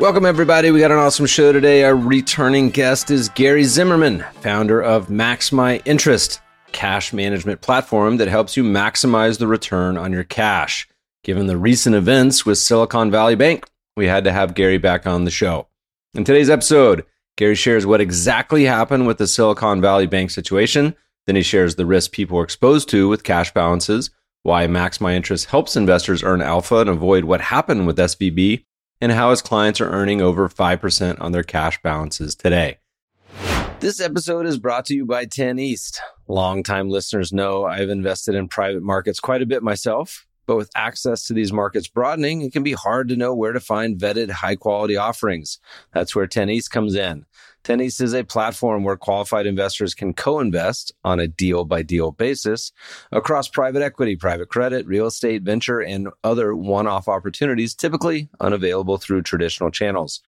Welcome, everybody. We got an awesome show today. Our returning guest is Gary Zimmerman, founder of Max My Interest, cash management platform that helps you maximize the return on your cash. Given the recent events with Silicon Valley Bank, we had to have Gary back on the show. In today's episode, Gary shares what exactly happened with the Silicon Valley Bank situation. Then he shares the risks people are exposed to with cash balances, why Max My Interest helps investors earn alpha and avoid what happened with SVB, and how his clients are earning over 5% on their cash balances today. This episode is brought to you by 10 East. Longtime listeners know I've invested in private markets quite a bit myself, but with access to these markets broadening, it can be hard to know where to find vetted high quality offerings. That's where 10 East comes in. 10 East is a platform where qualified investors can co-invest on a deal by deal basis across private equity, private credit, real estate, venture, and other one-off opportunities typically unavailable through traditional channels.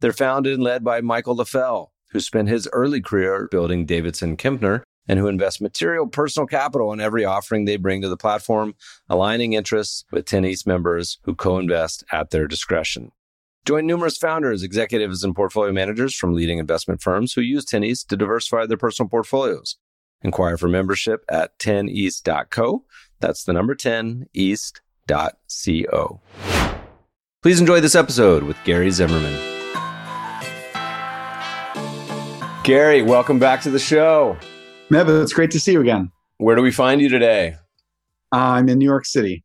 They're founded and led by Michael Leffell, who spent his early career building Davidson Kempner and who invest material personal capital in every offering they bring to the platform, aligning interests with 10 East members who co-invest at their discretion. Join numerous founders, executives, and portfolio managers from leading investment firms who use 10 East to diversify their personal portfolios. Inquire for membership at 10east.co. That's the number 10east.co. Please enjoy this episode with Gary Zimmerman. Gary, welcome back to the show. Meb, it's great to see you again. Where do we find you today? Uh, I'm in New York City.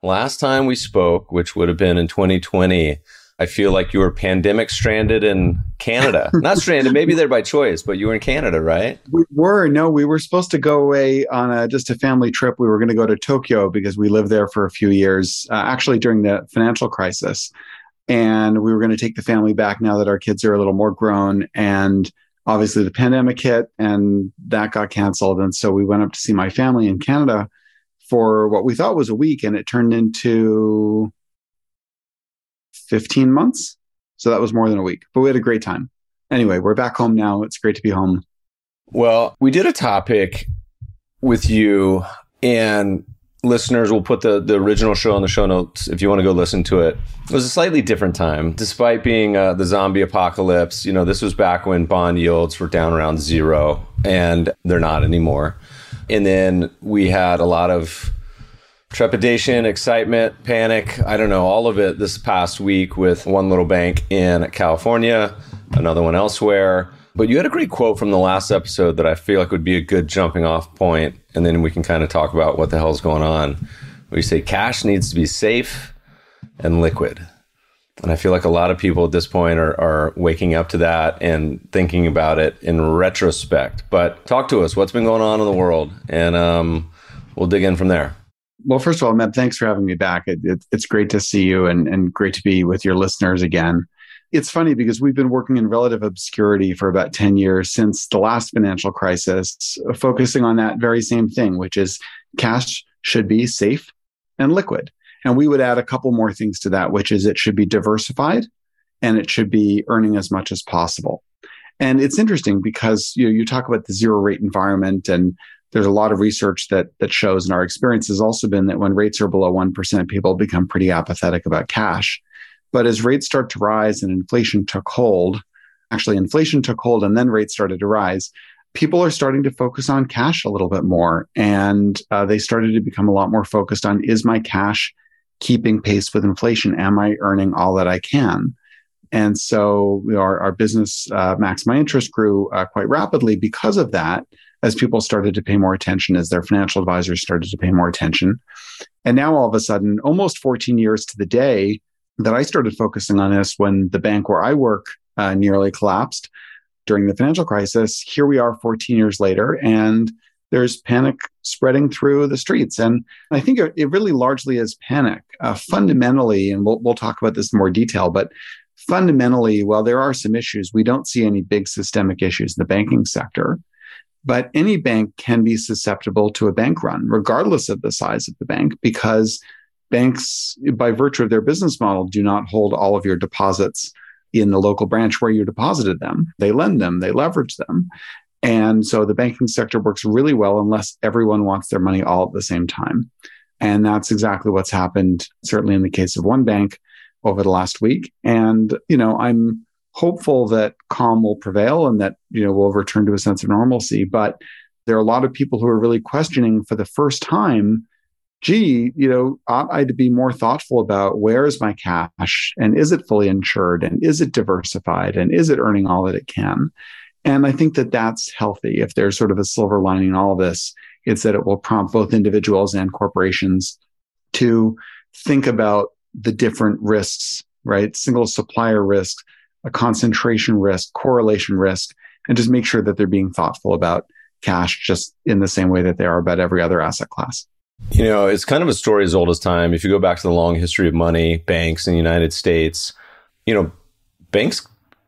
Last time we spoke, which would have been in 2020, I feel like you were pandemic stranded in Canada. Not stranded, maybe there by choice, but you were in Canada, right? We were. No, we were supposed to go away on a, just a family trip. We were going to go to Tokyo because we lived there for a few years, uh, actually during the financial crisis. And we were going to take the family back now that our kids are a little more grown. And obviously the pandemic hit and that got canceled. And so we went up to see my family in Canada for what we thought was a week and it turned into 15 months. So that was more than a week, but we had a great time. Anyway, we're back home now. It's great to be home. Well, we did a topic with you and listeners will put the, the original show on the show notes if you want to go listen to it. It was a slightly different time, despite being uh, the zombie apocalypse. You know, this was back when bond yields were down around zero, and they're not anymore. And then we had a lot of trepidation, excitement, panic. I don't know, all of it this past week with one little bank in California, another one elsewhere. But you had a great quote from the last episode that I feel like would be a good jumping off point, and then we can kind of talk about what the hell's going on. Where you say cash needs to be safe and liquid. And I feel like a lot of people at this point are, are waking up to that and thinking about it in retrospect. But talk to us. What's been going on in the world? And um, we'll dig in from there. Well, first of all, Meb, thanks for having me back. It, it, it's great to see you and, and great to be with your listeners again it's funny because we've been working in relative obscurity for about 10 years since the last financial crisis, focusing on that very same thing, which is cash should be safe and liquid. And we would add a couple more things to that, which is it should be diversified and it should be earning as much as possible. And it's interesting because you know, you talk about the zero rate environment and there's a lot of research that that shows and our experience has also been that when rates are below 1%, people become pretty apathetic about cash. But as rates start to rise and inflation took hold, actually, inflation took hold and then rates started to rise. People are starting to focus on cash a little bit more. And uh, they started to become a lot more focused on is my cash keeping pace with inflation? Am I earning all that I can? And so our, our business, uh, Max My Interest, grew uh, quite rapidly because of that as people started to pay more attention, as their financial advisors started to pay more attention. And now all of a sudden, almost 14 years to the day, that I started focusing on this when the bank where I work uh, nearly collapsed during the financial crisis. Here we are 14 years later, and there's panic spreading through the streets. And I think it really largely is panic. Uh, fundamentally, and we'll, we'll talk about this in more detail, but fundamentally, while there are some issues, we don't see any big systemic issues in the banking sector. But any bank can be susceptible to a bank run, regardless of the size of the bank, because banks, by virtue of their business model, do not hold all of your deposits in the local branch where you deposited them. They lend them, they leverage them. And so the banking sector works really well unless everyone wants their money all at the same time. And that's exactly what's happened, certainly in the case of one bank over the last week. And, you know, I'm hopeful that calm will prevail and that, you know, we'll return to a sense of normalcy. But there are a lot of people who are really questioning for the first time gee, you know, ought I to be more thoughtful about where is my cash and is it fully insured and is it diversified and is it earning all that it can? And I think that that's healthy. If there's sort of a silver lining in all of this, it's that it will prompt both individuals and corporations to think about the different risks, right? Single supplier risk, a concentration risk, correlation risk, and just make sure that they're being thoughtful about cash just in the same way that they are about every other asset class. You know, it's kind of a story as old as time. If you go back to the long history of money, banks in the United States, you know, banks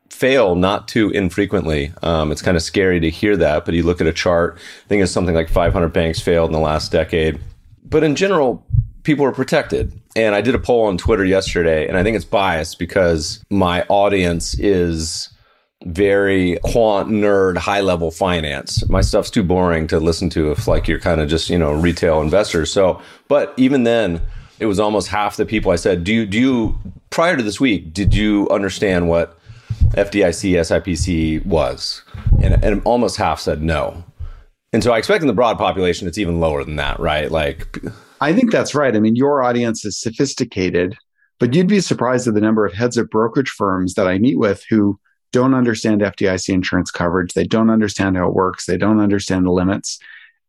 fail not too infrequently. Um, it's kind of scary to hear that, but you look at a chart, I think it's something like 500 banks failed in the last decade. But in general, people are protected. And I did a poll on Twitter yesterday, and I think it's biased because my audience is very quant nerd high level finance. My stuff's too boring to listen to if like you're kind of just you know retail investors. So but even then it was almost half the people i said do you do you prior to this week did you understand what fdic sipc was? And, and almost half said no. And so i expect in the broad population it's even lower than that right? Like i think that's right i mean your audience is sophisticated but you'd be surprised at the number of heads of brokerage firms that i meet with who don't understand FDIC insurance coverage. They don't understand how it works. They don't understand the limits.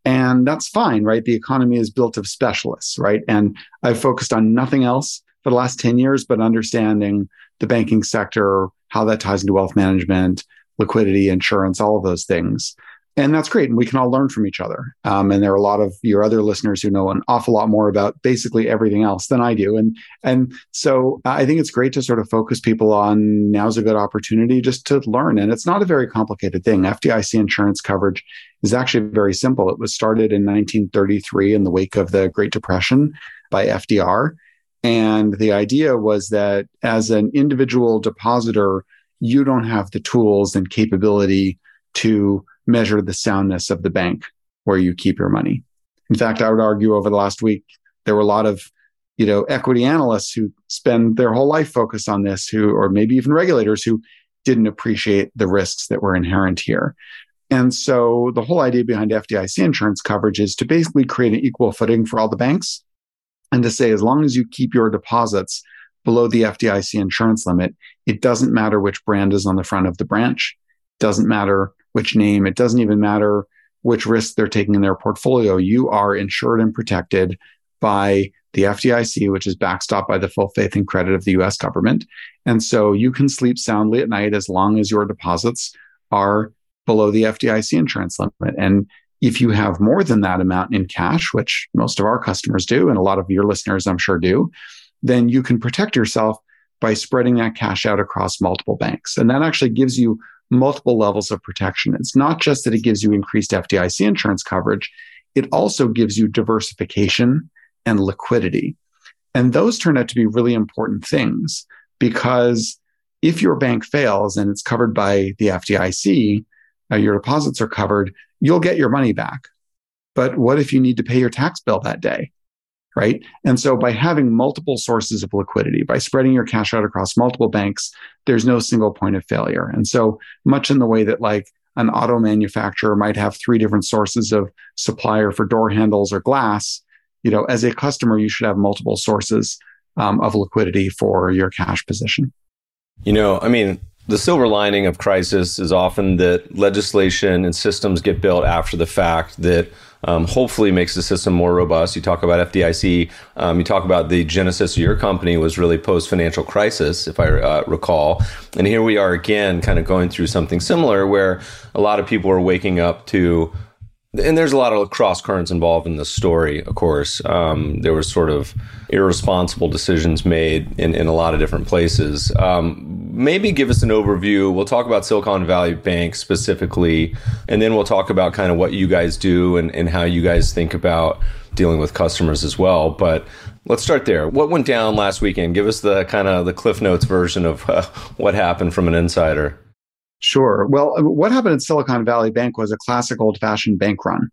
And that's fine, right? The economy is built of specialists, right? And I've focused on nothing else for the last 10 years, but understanding the banking sector, how that ties into wealth management, liquidity, insurance, all of those things and that's great. And we can all learn from each other. Um, and there are a lot of your other listeners who know an awful lot more about basically everything else than i do. And and so i think it's great to sort of focus people on now's a good opportunity just to learn. And it's not a very complicated thing. Fdic insurance coverage is actually very simple. It was started in 1933 in the wake of the great depression by fdr and the idea was that as an individual depositor you don't have the tools and capability to measure the soundness of the bank where you keep your money. In fact, I would argue over the last week, there were a lot of you know equity analysts who spend their whole life focused on this who or maybe even regulators who didn't appreciate the risks that were inherent here and so the whole idea behind FDIC insurance coverage is to basically create an equal footing for all the banks and to say as long as you keep your deposits below the FDIC insurance limit, it doesn't matter which brand is on the front of the branch, doesn't matter which name. It doesn't even matter which risk they're taking in their portfolio. You are insured and protected by the FDIC, which is backstopped by the full faith and credit of the US government. And so you can sleep soundly at night as long as your deposits are below the FDIC insurance limit. And if you have more than that amount in cash, which most of our customers do, and a lot of your listeners, I'm sure, do, then you can protect yourself by spreading that cash out across multiple banks. And that actually gives you multiple levels of protection. It's not just that it gives you increased FDIC insurance coverage, it also gives you diversification and liquidity. And those turn out to be really important things because if your bank fails and it's covered by the FDIC, uh, your deposits are covered, you'll get your money back. But what if you need to pay your tax bill that day? Right? And so by having multiple sources of liquidity, by spreading your cash out across multiple banks, there's no single point of failure. And so much in the way that like an auto manufacturer might have three different sources of supplier for door handles or glass, you know, as a customer, you should have multiple sources um, of liquidity for your cash position. You know, I mean, the silver lining of crisis is often that legislation and systems get built after the fact that um, hopefully makes the system more robust. You talk about FDIC. Um, you talk about the genesis of your company was really post financial crisis, if I uh, recall. And here we are again, kind of going through something similar where a lot of people are waking up to And there's a lot of cross currents involved in the story, of course. Um, there were sort of irresponsible decisions made in, in a lot of different places. Um, maybe give us an overview. We'll talk about Silicon Valley Bank specifically, and then we'll talk about kind of what you guys do and, and how you guys think about dealing with customers as well. But let's start there. What went down last weekend? Give us the kind of the Cliff Notes version of uh, what happened from an insider. Sure. Well, what happened at Silicon Valley Bank was a classic old fashioned bank run.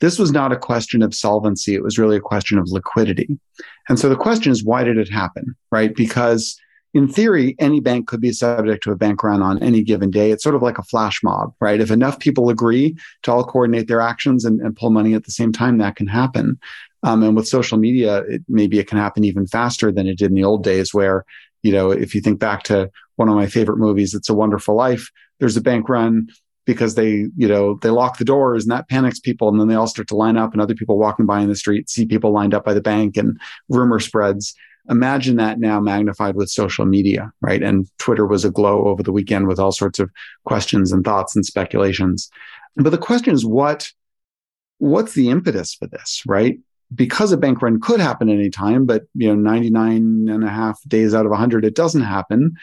This was not a question of solvency. It was really a question of liquidity. And so the question is, why did it happen? Right? Because in theory, any bank could be subject to a bank run on any given day. It's sort of like a flash mob, right? If enough people agree to all coordinate their actions and, and pull money at the same time, that can happen. Um, and with social media, it, maybe it can happen even faster than it did in the old days, where you know, if you think back to one of my favorite movies, It's a Wonderful Life, there's a bank run because they, you know, they lock the doors and that panics people. And then they all start to line up and other people walking by in the street see people lined up by the bank and rumor spreads. Imagine that now magnified with social media, right? And Twitter was aglow over the weekend with all sorts of questions and thoughts and speculations. But the question is what, what's the impetus for this, right? because a bank run could happen anytime, but you know, 99 and a half days out of 100, it doesn't happen.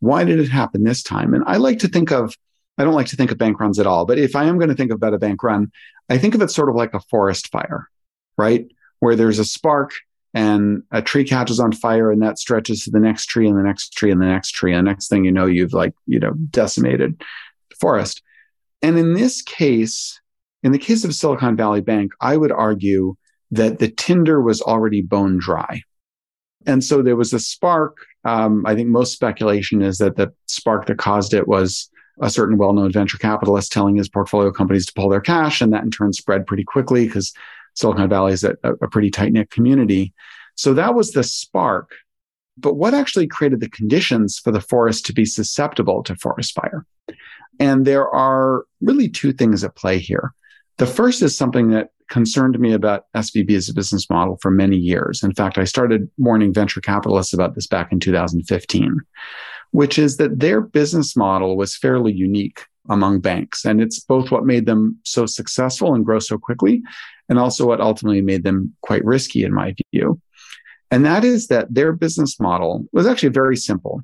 Why did it happen this time? And I like to think of, I don't like to think of bank runs at all, but if I am going to think about a bank run, I think of it sort of like a forest fire, right? Where there's a spark and a tree catches on fire and that stretches to the next tree and the next tree and the next tree. And the next thing you know, you've like, you know, decimated the forest. And in this case, in the case of Silicon Valley Bank, I would argue that the tinder was already bone dry. And so there was a spark. Um, I think most speculation is that the spark that caused it was a certain well-known venture capitalist telling his portfolio companies to pull their cash, and that in turn spread pretty quickly because Silicon Valley is a, a pretty tight-knit community. So that was the spark. But what actually created the conditions for the forest to be susceptible to forest fire? And there are really two things at play here. The first is something that concerned me about SVB as a business model for many years. In fact, I started warning venture capitalists about this back in 2015, which is that their business model was fairly unique among banks. And it's both what made them so successful and grow so quickly, and also what ultimately made them quite risky, in my view. And that is that their business model was actually very simple,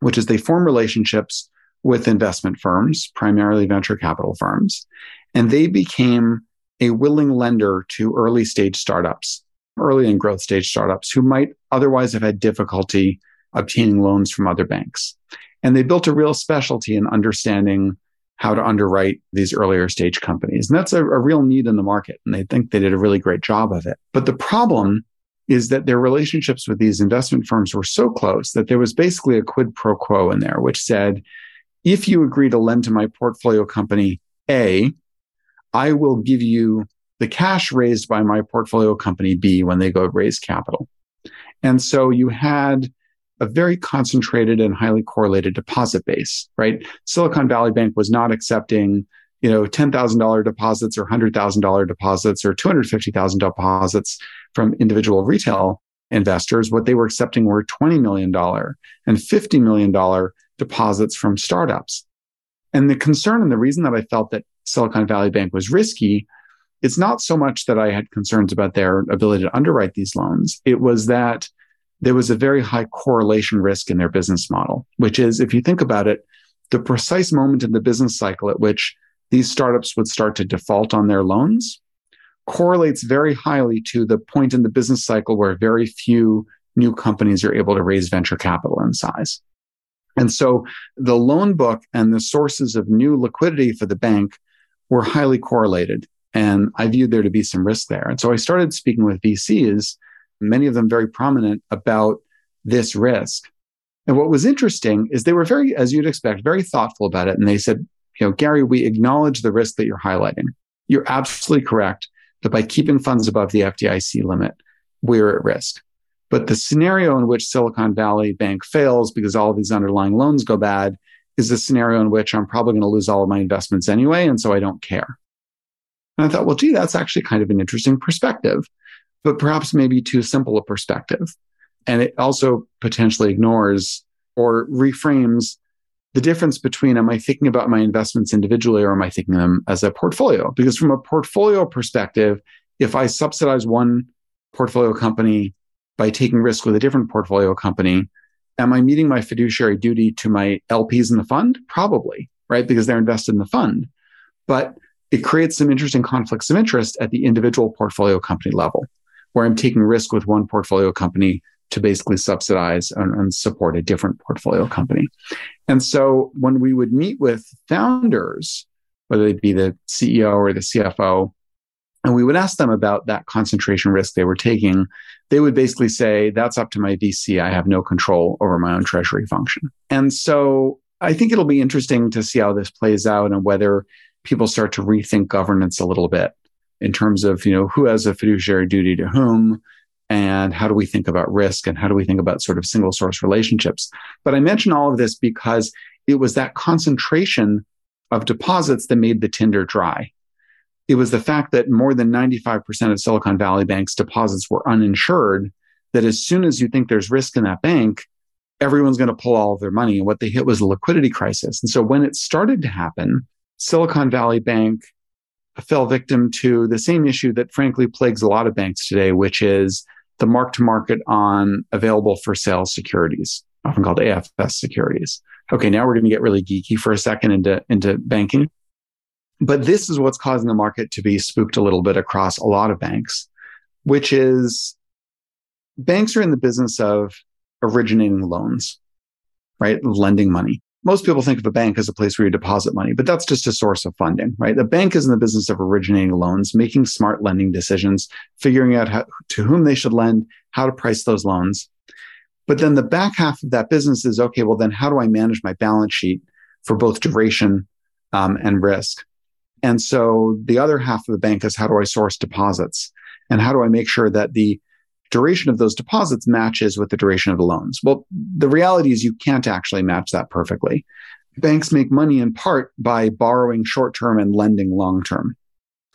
which is they form relationships with investment firms, primarily venture capital firms, and they became a willing lender to early stage startups, early and growth stage startups who might otherwise have had difficulty obtaining loans from other banks. And they built a real specialty in understanding how to underwrite these earlier stage companies. And that's a, a, real need in the market. And they think they did a really great job of it. But the problem is that their relationships with these investment firms were so close that there was basically a quid pro quo in there, which said, if you agree to lend to my portfolio company A, I will give you the cash raised by my portfolio company B when they go raise capital. And so you had a very concentrated and highly correlated deposit base, right? Silicon Valley Bank was not accepting, you know, $10,000 deposits or $100,000 deposits or 250,000 deposits from individual retail investors. What they were accepting were $20 million and $50 million deposits from startups. And the concern and the reason that I felt that Silicon Valley Bank was risky, it's not so much that I had concerns about their ability to underwrite these loans. It was that there was a very high correlation risk in their business model, which is, if you think about it, the precise moment in the business cycle at which these startups would start to default on their loans correlates very highly to the point in the business cycle where very few new companies are able to raise venture capital in size. And so the loan book and the sources of new liquidity for the bank were highly correlated. And I viewed there to be some risk there. And so I started speaking with VCs, many of them very prominent about this risk. And what was interesting is they were very, as you'd expect, very thoughtful about it. And they said, you know, Gary, we acknowledge the risk that you're highlighting. You're absolutely correct that by keeping funds above the FDIC limit, we're at risk. But the scenario in which Silicon Valley Bank fails because all of these underlying loans go bad is the scenario in which I'm probably going to lose all of my investments anyway. And so I don't care. And I thought, well, gee, that's actually kind of an interesting perspective, but perhaps maybe too simple a perspective. And it also potentially ignores or reframes the difference between am I thinking about my investments individually or am I thinking them as a portfolio? Because from a portfolio perspective, if I subsidize one portfolio company by taking risk with a different portfolio company, am I meeting my fiduciary duty to my LPs in the fund? Probably, right? Because they're invested in the fund. But it creates some interesting conflicts of interest at the individual portfolio company level, where I'm taking risk with one portfolio company to basically subsidize and, and, support a different portfolio company. And so when we would meet with founders, whether they be the CEO or the CFO, and we would ask them about that concentration risk they were taking, they would basically say, That's up to my VC. I have no control over my own treasury function. And so I think it'll be interesting to see how this plays out and whether people start to rethink governance a little bit in terms of, you know, who has a fiduciary duty to whom, and how do we think about risk and how do we think about sort of single source relationships. But I mention all of this because it was that concentration of deposits that made the tinder dry. It was the fact that more than 95% of Silicon Valley Bank's deposits were uninsured, that as soon as you think there's risk in that bank, everyone's going to pull all of their money. And what they hit was a liquidity crisis. And so when it started to happen, Silicon Valley Bank fell victim to the same issue that frankly plagues a lot of banks today, which is the mark to market on available for sale securities, often called AFS securities. Okay, now we're going to get really geeky for a second into, into banking. But this is what's causing the market to be spooked a little bit across a lot of banks, which is banks are in the business of originating loans, right? Lending money most people think of a bank as a place where you deposit money, but that's just a source of funding, right? The bank is in the business of originating loans, making smart lending decisions, figuring out how, to whom they should lend, how to price those loans. But then the back half of that business is okay, well, then how do I manage my balance sheet for both duration um, and risk? And so the other half of the bank is how do I source deposits? And how do I make sure that the duration of those deposits matches with the duration of the loans. Well, the reality is you can't actually match that perfectly. Banks make money in part by borrowing short term and lending long term,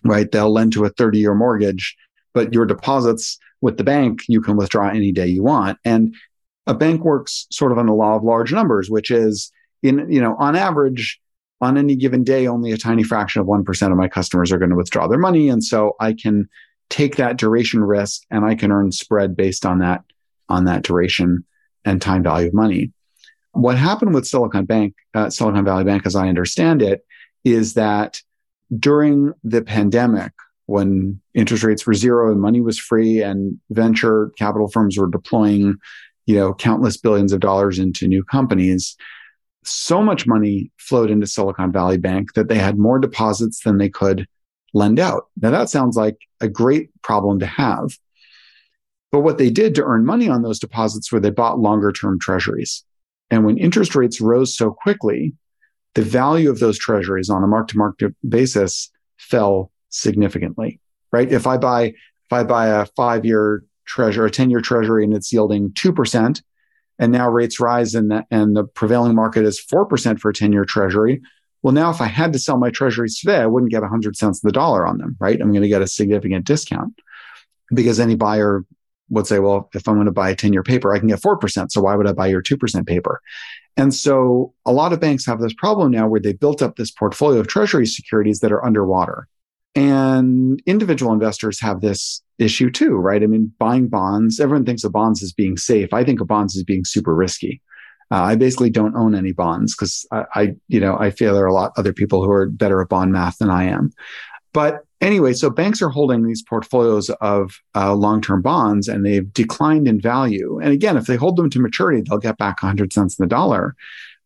right? They'll lend to a 30 year mortgage, but your deposits with the bank, you can withdraw any day you want. And a bank works sort of on the law of large numbers, which is in, you know, on average, on any given day, only a tiny fraction of 1% of my customers are going to withdraw their money. And so I can take that duration risk and I can earn spread based on that, on that duration and time value of money. What happened with Silicon Bank, uh, Silicon Valley Bank, as I understand it, is that during the pandemic, when interest rates were zero and money was free and venture capital firms were deploying, you know, countless billions of dollars into new companies, so much money flowed into Silicon Valley Bank that they had more deposits than they could lend out. Now that sounds like a great problem to have. But what they did to earn money on those deposits were they bought longer term treasuries. And when interest rates rose so quickly, the value of those treasuries on a mark to market basis fell significantly, right? If I buy, if I buy a five year treasury, a 10 year treasury and it's yielding 2%, and now rates rise and the, and the prevailing market is 4% for a 10 year treasury, well, now if I had to sell my treasuries today, I wouldn't get 100 cents of the dollar on them, right? I'm going to get a significant discount because any buyer would say, well, if I'm going to buy a 10 year paper, I can get 4%. So why would I buy your 2% paper? And so a lot of banks have this problem now where they built up this portfolio of treasury securities that are underwater. And individual investors have this issue too, right? I mean, buying bonds, everyone thinks of bonds as being safe. I think of bonds as being super risky. Uh, I basically don't own any bonds because I, I, you know, I feel there are a lot other people who are better at bond math than I am. But anyway, so banks are holding these portfolios of uh, long-term bonds, and they've declined in value. And again, if they hold them to maturity, they'll get back 100 cents in the dollar.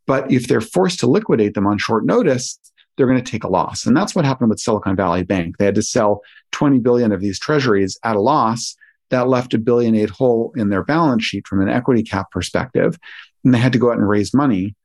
But if they're forced to liquidate them on short notice, they're going to take a loss. And that's what happened with Silicon Valley Bank. They had to sell 20 billion of these treasuries at a loss. That left a billion eight hole in their balance sheet from an equity cap perspective and they had to go out and raise money.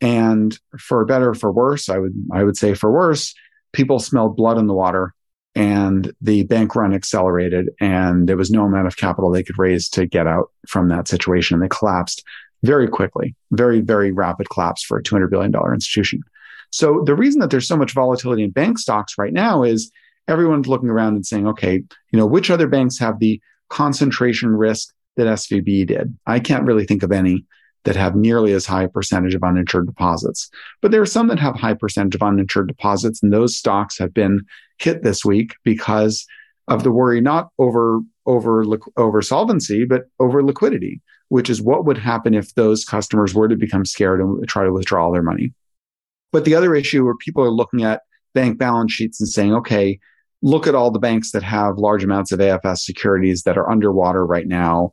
And for better or for worse, I would I would say for worse, people smelled blood in the water and the bank run accelerated and there was no amount of capital they could raise to get out from that situation. And they collapsed very quickly, very, very rapid collapse for a $200 billion institution. So the reason that there's so much volatility in bank stocks right now is everyone's looking around and saying, okay, you know, which other banks have the concentration risk that SVB did? I can't really think of any that have nearly as high a percentage of uninsured deposits. But there are some that have high percentage of uninsured deposits, and those stocks have been hit this week because of the worry not over over over solvency, but over liquidity, which is what would happen if those customers were to become scared and try to withdraw their money. But the other issue where people are looking at bank balance sheets and saying, okay, look at all the banks that have large amounts of AFS securities that are underwater right now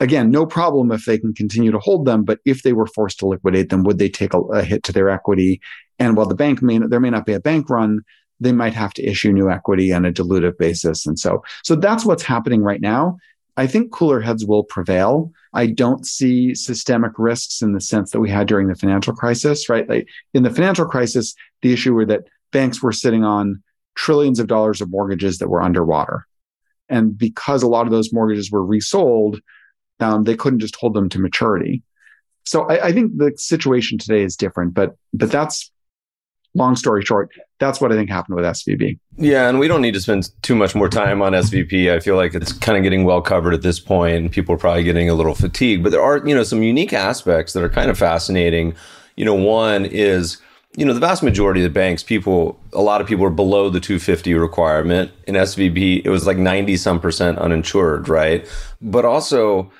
again, no problem if they can continue to hold them, but if they were forced to liquidate them, would they take a, a hit to their equity? And while the bank may there may not be a bank run, they might have to issue new equity on a dilutive basis. And so, so that's what's happening right now. I think cooler heads will prevail. I don't see systemic risks in the sense that we had during the financial crisis, right? Like in the financial crisis, the issue were that banks were sitting on trillions of dollars of mortgages that were underwater. And because a lot of those mortgages were resold, um, they couldn't just hold them to maturity. So I, I think the situation today is different, but but that's long story short, that's what I think happened with SVB. Yeah, and we don't need to spend too much more time on SVB. I feel like it's kind of getting well covered at this point, point. people are probably getting a little fatigued. But there are, you know, some unique aspects that are kind of fascinating. You know, one is, you know, the vast majority of the banks, people, a lot of people are below the 250 requirement. In SVB, it was like 90 some percent uninsured, right? But also,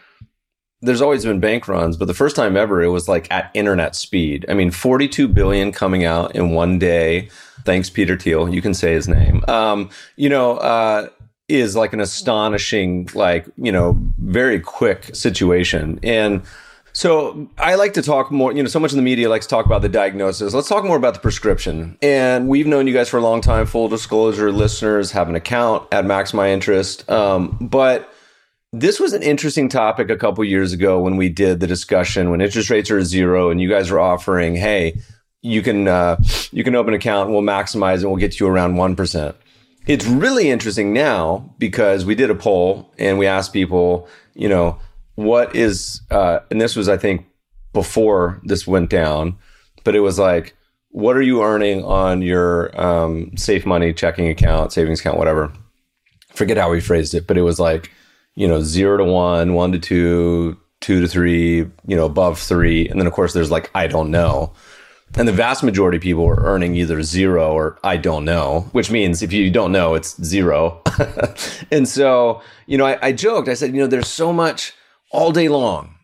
there's always been bank runs, but the first time ever, it was like at internet speed. I mean, 42 billion coming out in one day. Thanks, Peter Thiel. You can say his name. Um, you know, uh, is like an astonishing, like, you know, very quick situation. And so I like to talk more, you know, so much in the media likes to talk about the diagnosis. Let's talk more about the prescription. And we've known you guys for a long time. Full disclosure, listeners have an account at Max My Interest. Um, but this was an interesting topic a couple years ago when we did the discussion when interest rates are zero and you guys were offering, hey, you can uh, you can open an account and we'll maximize and we'll get you around one percent. It's really interesting now because we did a poll and we asked people, you know, what is uh, and this was I think before this went down, but it was like, what are you earning on your um, safe money checking account, savings account, whatever? Forget how we phrased it, but it was like you know, zero to one, one to two, two to three, you know, above three. And then, of course, there's like, I don't know. And the vast majority of people are earning either zero or I don't know, which means if you don't know, it's zero. and so, you know, I, I joked, I said, you know, there's so much all day long.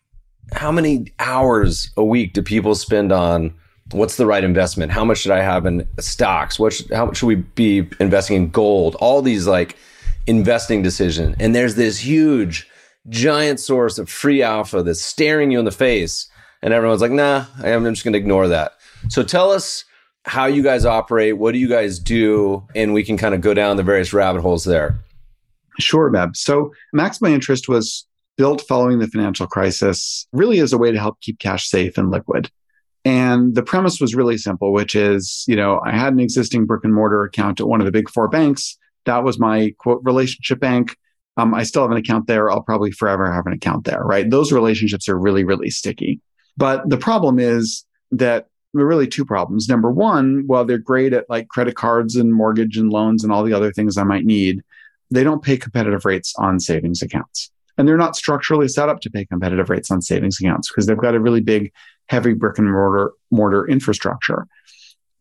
How many hours a week do people spend on what's the right investment? How much should I have in stocks? What should, how much should we be investing in gold? All these like investing decision. And there's this huge, giant source of free alpha that's staring you in the face. And everyone's like, nah, I'm just going to ignore that. So tell us how you guys operate. What do you guys do? And we can kind of go down the various rabbit holes there. Sure, Meb. So Max My Interest was built following the financial crisis really as a way to help keep cash safe and liquid. And the premise was really simple, which is, you know, I had an existing brick and mortar account at one of the big four banks. That was my quote relationship bank. Um, I still have an account there. I'll probably forever have an account there, right? Those relationships are really, really sticky. But the problem is that there are really two problems. Number one, while they're great at like credit cards and mortgage and loans and all the other things I might need, they don't pay competitive rates on savings accounts. And they're not structurally set up to pay competitive rates on savings accounts because they've got a really big, heavy brick and mortar, mortar infrastructure.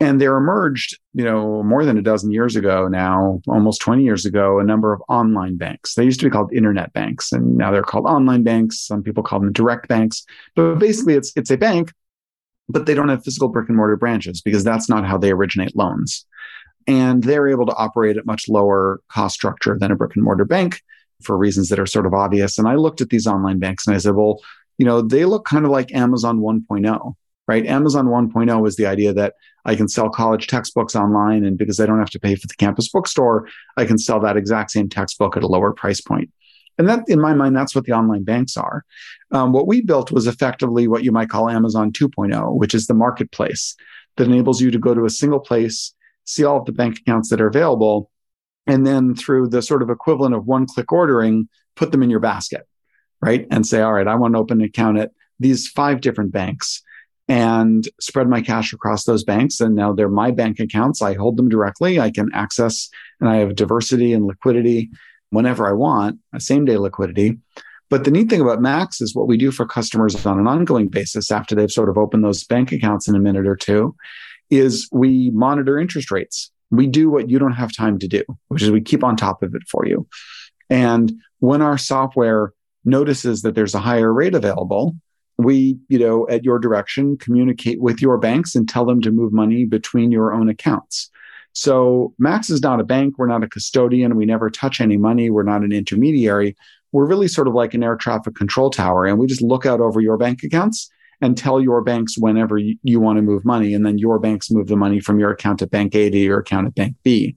And there emerged, you know, more than a dozen years ago now, almost 20 years ago, a number of online banks. They used to be called internet banks, and now they're called online banks. Some people call them direct banks. But basically, it's it's a bank, but they don't have physical brick and mortar branches because that's not how they originate loans. And they're able to operate at much lower cost structure than a brick and mortar bank for reasons that are sort of obvious. And I looked at these online banks and I said, well, you know, they look kind of like Amazon 1.0 right? Amazon 1.0 was the idea that I can sell college textbooks online. And because I don't have to pay for the campus bookstore, I can sell that exact same textbook at a lower price point. And that, in my mind, that's what the online banks are. Um, what we built was effectively what you might call Amazon 2.0, which is the marketplace that enables you to go to a single place, see all of the bank accounts that are available, and then through the sort of equivalent of one click ordering, put them in your basket, right? And say, all right, I want to open an account at these five different banks and spread my cash across those banks. And now they're my bank accounts. I hold them directly. I can access and I have diversity and liquidity whenever I want, same day liquidity. But the neat thing about Max is what we do for customers on an ongoing basis after they've sort of opened those bank accounts in a minute or two is we monitor interest rates. We do what you don't have time to do, which is we keep on top of it for you. And when our software notices that there's a higher rate available, we, you know, at your direction, communicate with your banks and tell them to move money between your own accounts. So Max is not a bank. We're not a custodian. We never touch any money. We're not an intermediary. We're really sort of like an air traffic control tower. And we just look out over your bank accounts and tell your banks whenever you, you want to move money. And then your banks move the money from your account at bank A to your account at bank B.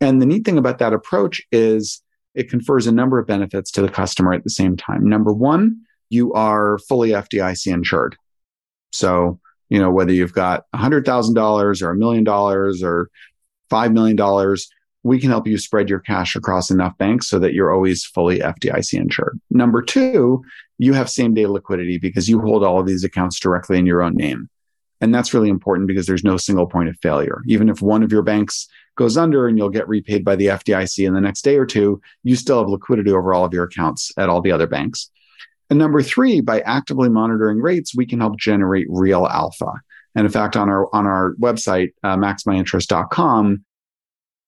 And the neat thing about that approach is it confers a number of benefits to the customer at the same time. Number one, you are fully FDIC insured. So, you know, whether you've got $100,000 or a million dollars or $5 million, we can help you spread your cash across enough banks so that you're always fully FDIC insured. Number two, you have same day liquidity because you hold all of these accounts directly in your own name. And that's really important because there's no single point of failure. Even if one of your banks goes under and you'll get repaid by the FDIC in the next day or two, you still have liquidity over all of your accounts at all the other banks. And number three, by actively monitoring rates, we can help generate real alpha. And in fact, on our on our website, uh, maxmyinterest.com, you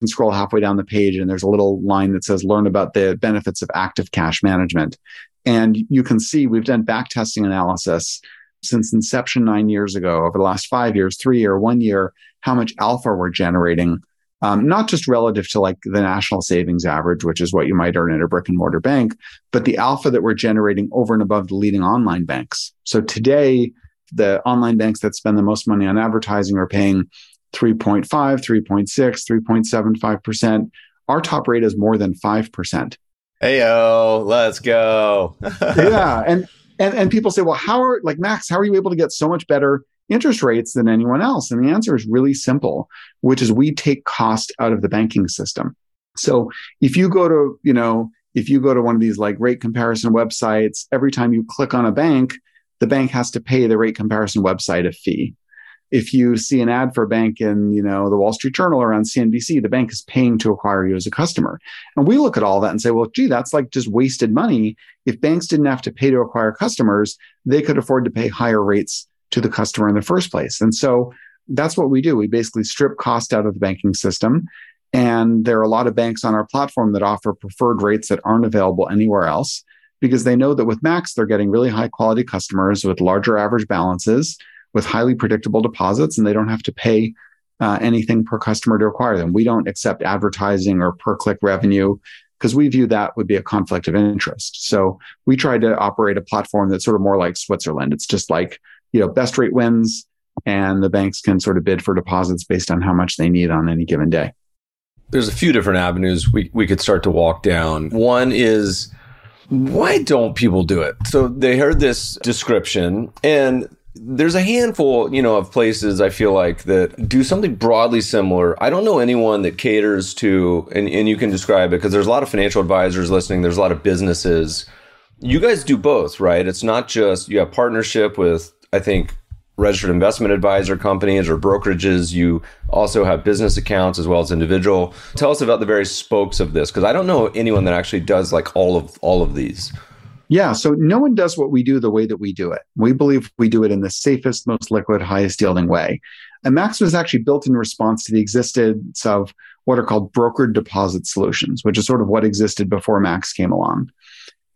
can scroll halfway down the page and there's a little line that says learn about the benefits of active cash management. And you can see we've done back testing analysis since inception nine years ago, over the last five years, three year, one year, how much alpha we're generating, um, not just relative to like the national savings average, which is what you might earn at a brick and mortar bank, but the alpha that we're generating over and above the leading online banks. So today, the online banks that spend the most money on advertising are paying 3.5, 3.6, 3.75%. Our top rate is more than 5%. Hey yo, let's go. yeah. And and and people say, well, how are like Max, how are you able to get so much better interest rates than anyone else? And the answer is really simple, which is we take cost out of the banking system. So if you go to, you know, if you go to one of these like rate comparison websites, every time you click on a bank, the bank has to pay the rate comparison website a fee if you see an ad for a bank in, you know, the Wall Street Journal or on CNBC, the bank is paying to acquire you as a customer. And we look at all that and say, well, gee, that's like just wasted money. If banks didn't have to pay to acquire customers, they could afford to pay higher rates to the customer in the first place. And so that's what we do. We basically strip cost out of the banking system. And there are a lot of banks on our platform that offer preferred rates that aren't available anywhere else because they know that with Max, they're getting really high quality customers with larger average balances with highly predictable deposits and they don't have to pay uh, anything per customer to acquire them. We don't accept advertising or per click revenue because we view that would be a conflict of interest. So we try to operate a platform that's sort of more like Switzerland. It's just like, you know, best rate wins and the banks can sort of bid for deposits based on how much they need on any given day. There's a few different avenues we, we could start to walk down. One is why don't people do it? So they heard this description and there's a handful, you know, of places I feel like that do something broadly similar. I don't know anyone that caters to, and, and you can describe it because there's a lot of financial advisors listening. There's a lot of businesses. You guys do both, right? It's not just you have partnership with, I think, registered investment advisor companies or brokerages. You also have business accounts as well as individual. Tell us about the various spokes of this because I don't know anyone that actually does like all of all of these. Yeah. So no one does what we do the way that we do it. We believe we do it in the safest, most liquid, highest yielding way. And Max was actually built in response to the existence of what are called brokered deposit solutions, which is sort of what existed before Max came along.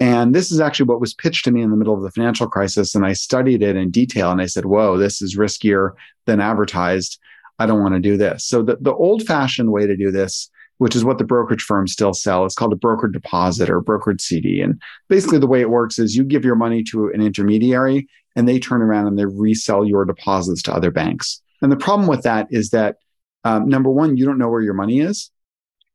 And this is actually what was pitched to me in the middle of the financial crisis. And I studied it in detail and I said, whoa, this is riskier than advertised. I don't want to do this. So the, the old fashioned way to do this which is what the brokerage firms still sell. It's called a brokered deposit or brokered CD. And basically, the way it works is you give your money to an intermediary and they turn around and they resell your deposits to other banks. And the problem with that is that um, number one, you don't know where your money is.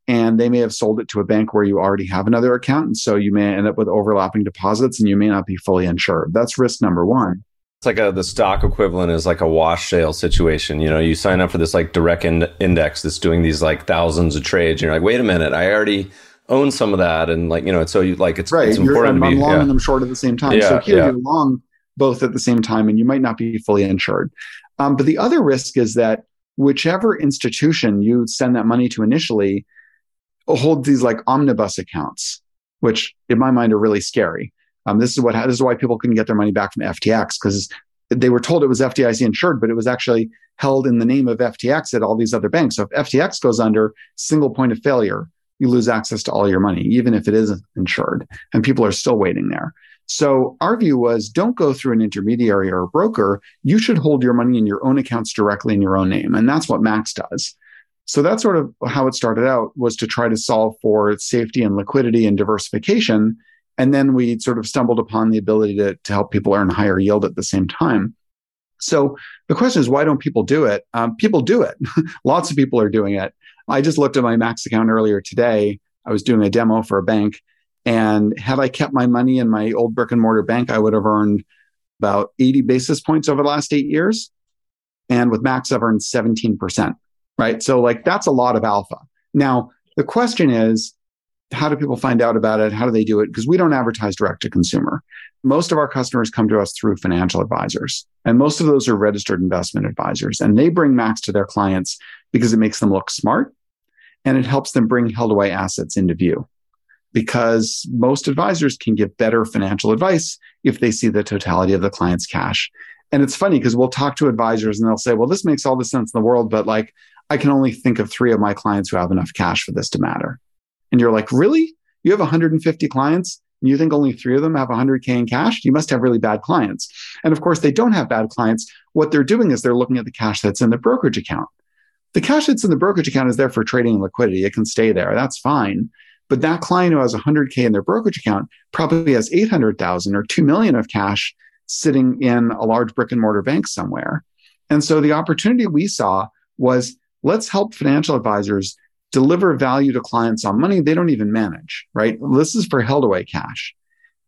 And they may have sold it to a bank where you already have another account. And so you may end up with overlapping deposits and you may not be fully insured. That's risk number one it's like a the stock equivalent is like a wash sale situation. You know, you sign up for this like direct in- index that's doing these like thousands of trades. And you're like, wait a minute, I already own some of that, and like you know, so you like it's right. It's important I'm, to be, I'm long yeah. and I'm short at the same time. Yeah, so here yeah. you're long both at the same time, and you might not be fully insured. Um, but the other risk is that whichever institution you send that money to initially holds these like omnibus accounts, which in my mind are really scary Um, this is what this is why people couldn't get their money back from FTX because they were told it was FDIC insured, but it was actually held in the name of FTX at all these other banks. So if FTX goes under, single point of failure, you lose access to all your money, even if it isn't insured. And people are still waiting there. So our view was don't go through an intermediary or a broker. You should hold your money in your own accounts directly in your own name. And that's what Max does. So that's sort of how it started out was to try to solve for safety and liquidity and diversification. And then we sort of stumbled upon the ability to, to help people earn higher yield at the same time. So the question is, why don't people do it? Um, people do it. Lots of people are doing it. I just looked at my Max account earlier today. I was doing a demo for a bank. And had I kept my money in my old brick and mortar bank, I would have earned about 80 basis points over the last eight years. And with Max, I've earned 17%. Right. So, like, that's a lot of alpha. Now, the question is, how do people find out about it? How do they do it? Because we don't advertise direct to consumer. Most of our customers come to us through financial advisors, and most of those are registered investment advisors. And they bring Max to their clients because it makes them look smart and it helps them bring held away assets into view. Because most advisors can give better financial advice if they see the totality of the client's cash. And it's funny because we'll talk to advisors and they'll say, well, this makes all the sense in the world, but like, I can only think of three of my clients who have enough cash for this to matter. And you're like, really? You have 150 clients and you think only three of them have 100K in cash? You must have really bad clients. And of course, they don't have bad clients. What they're doing is they're looking at the cash that's in the brokerage account. The cash that's in the brokerage account is there for trading and liquidity. It can stay there. That's fine. But that client who has 100K in their brokerage account probably has 800,000 or 2 million of cash sitting in a large brick and mortar bank somewhere. And so the opportunity we saw was let's help financial advisors deliver value to clients on money they don't even manage, right? This is for held away cash.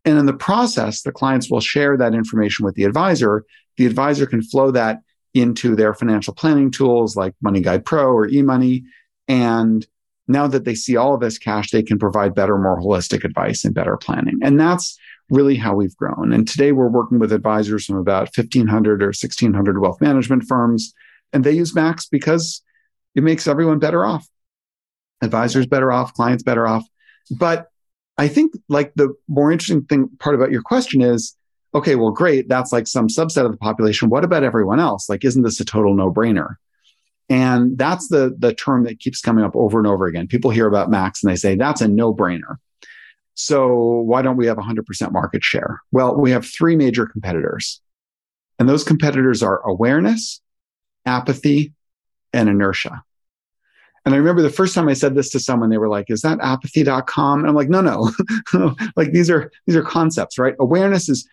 And in the process, the clients will share that information with the advisor. The advisor can flow that into their financial planning tools like MoneyGuidePro or eMoney. And now that they see all of this cash, they can provide better, more holistic advice and better planning. And that's really how we've grown. And today we're working with advisors from about 1500 or 1600 wealth management firms. And they use Max because it makes everyone better off. Advisors better off, clients better off. But I think like the more interesting thing part about your question is okay, well, great. That's like some subset of the population. What about everyone else? Like, isn't this a total no brainer? And that's the, the term that keeps coming up over and over again. People hear about Max and they say, that's a no brainer. So why don't we have 100% market share? Well, we have three major competitors. And those competitors are awareness, apathy, and inertia. And I remember the first time I said this to someone, they were like, is that apathy.com? And I'm like, no, no. like these are these are concepts, right? Awareness is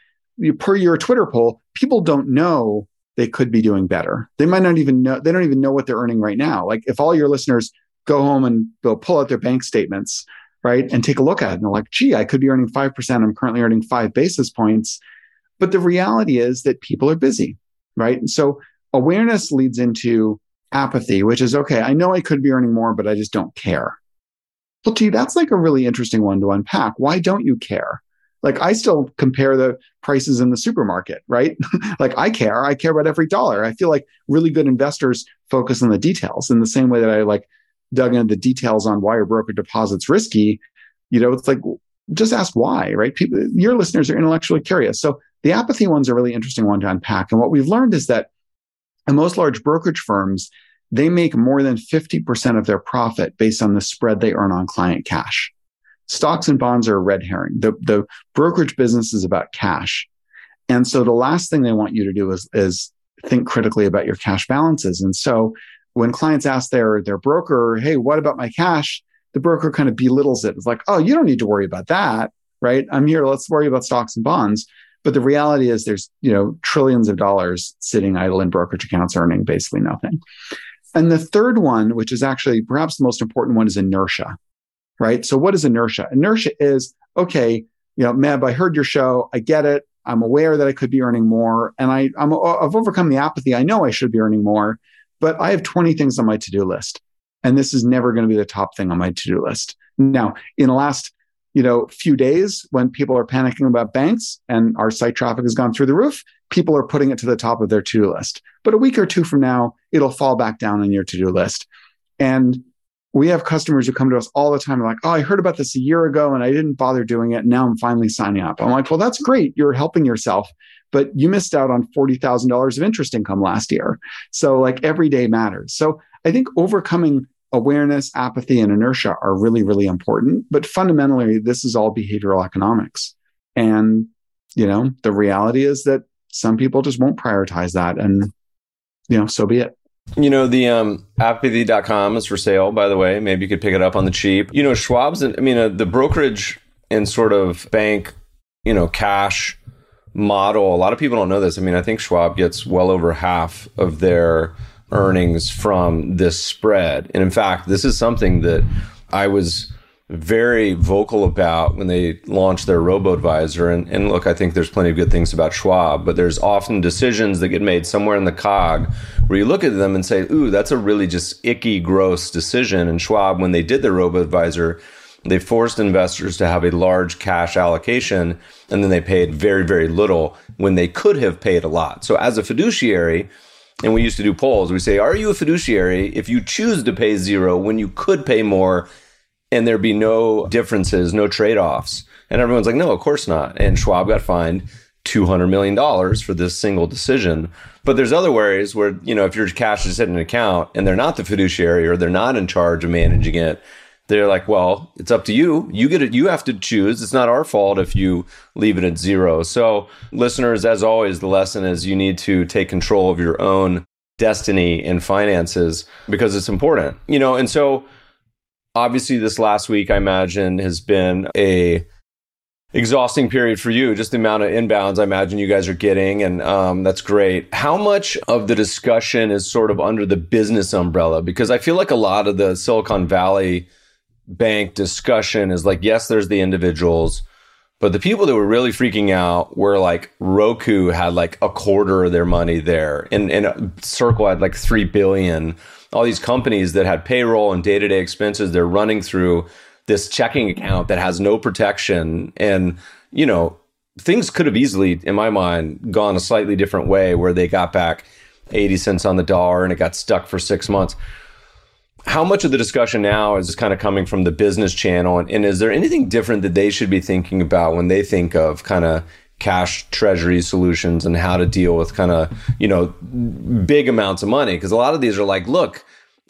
per your Twitter poll, people don't know they could be doing better. They might not even know, they don't even know what they're earning right now. Like if all your listeners go home and go pull out their bank statements, right, and take a look at it and they're like, gee, I could be earning 5%. I'm currently earning five basis points. But the reality is that people are busy, right? And so awareness leads into apathy, which is okay, I know I could be earning more, but I just don't care. Well, gee, that's like a really interesting one to unpack. Why don't you care? like I still compare the prices in the supermarket, right? like I care, I care about every dollar. I feel like really good investors focus on the details in the same way that I like dug into the details on why are broker deposits risky. You know, it's like just ask why, right? People, your listeners are intellectually curious. So the apathy one's a really interesting one to unpack. And what we've learned is that in most large brokerage firms, they make more than 50% of their profit based on the spread they earn on client cash. Stocks and bonds are a red herring. The, the brokerage business is about cash. And so the last thing they want you to do is, is think critically about your cash balances. And so when clients ask their, their broker, Hey, what about my cash? The broker kind of belittles it. It's like, Oh, you don't need to worry about that. Right. I'm here. Let's worry about stocks and bonds. But the reality is there's, you know, trillions of dollars sitting idle in brokerage accounts earning basically nothing. And the third one, which is actually perhaps the most important one, is inertia right? So what is inertia? Inertia is, okay, you know, Meb, I heard your show. I get it. I'm aware that I could be earning more and I, I'm, uh, I've overcome the apathy. I know I should be earning more, but I have 20 things on my to-do list. And this is never going to be the top thing on my to-do list. Now, in the last, you know, few days when people are panicking about banks and our site traffic has gone through the roof, people are putting it to the top of their to-do list. But a week or two from now, it'll fall back down on your to-do list. And we have customers who come to us all the time like, oh, I heard about this a year ago and I didn't bother doing it. Now I'm finally signing up. I'm like, well, that's great. You're helping yourself, but you missed out on $40,000 of interest income last year. So, like, every day matters. So, I think overcoming awareness, apathy, and inertia are really, really important. But fundamentally, this is all behavioral economics. And, you know, the reality is that some people just won't prioritize that. And, you know, so be it. You know, the um, apathy.com is for sale, by the way. Maybe you could pick it up on the cheap. You know, Schwab's, I mean, uh, the brokerage and sort of bank, you know, cash model. A lot of people don't know this. I mean, I think Schwab gets well over half of their earnings from this spread. And in fact, this is something that I was very vocal about when they launched their robo advisor. And, and look, I think there's plenty of good things about Schwab, but there's often decisions that get made somewhere in the cog where you look at them and say, ooh, that's a really just icky, gross decision. And Schwab, when they did their robo advisor, they forced investors to have a large cash allocation and then they paid very, very little when they could have paid a lot. So as a fiduciary, and we used to do polls. We say, Are you a fiduciary if you choose to pay zero when you could pay more and there be no differences, no trade offs? And everyone's like, No, of course not. And Schwab got fined $200 million for this single decision. But there's other ways where, you know, if your cash is in an account and they're not the fiduciary or they're not in charge of managing it, they're like, well, it's up to you. You get it. You have to choose. It's not our fault if you leave it at zero. So, listeners, as always, the lesson is you need to take control of your own destiny and finances because it's important, you know. And so, obviously, this last week, I imagine, has been a exhausting period for you just the amount of inbounds i imagine you guys are getting and um, that's great how much of the discussion is sort of under the business umbrella because i feel like a lot of the silicon valley bank discussion is like, yes, there's the individuals, but the people that were really freaking out were like Roku had like a quarter of their money there, and, and Circle had like three billion. All these companies that had payroll and day to day expenses, they're running through this checking account that has no protection. And, you know, things could have easily, in my mind, gone a slightly different way where they got back 80 cents on the dollar and it got stuck for six months how much of the discussion now is kind of coming from the business channel? And, and, is there anything different that they should be thinking about when they think of kind of cash treasury solutions and how to deal with kind of you know big amounts of money? Because a lot of these are like look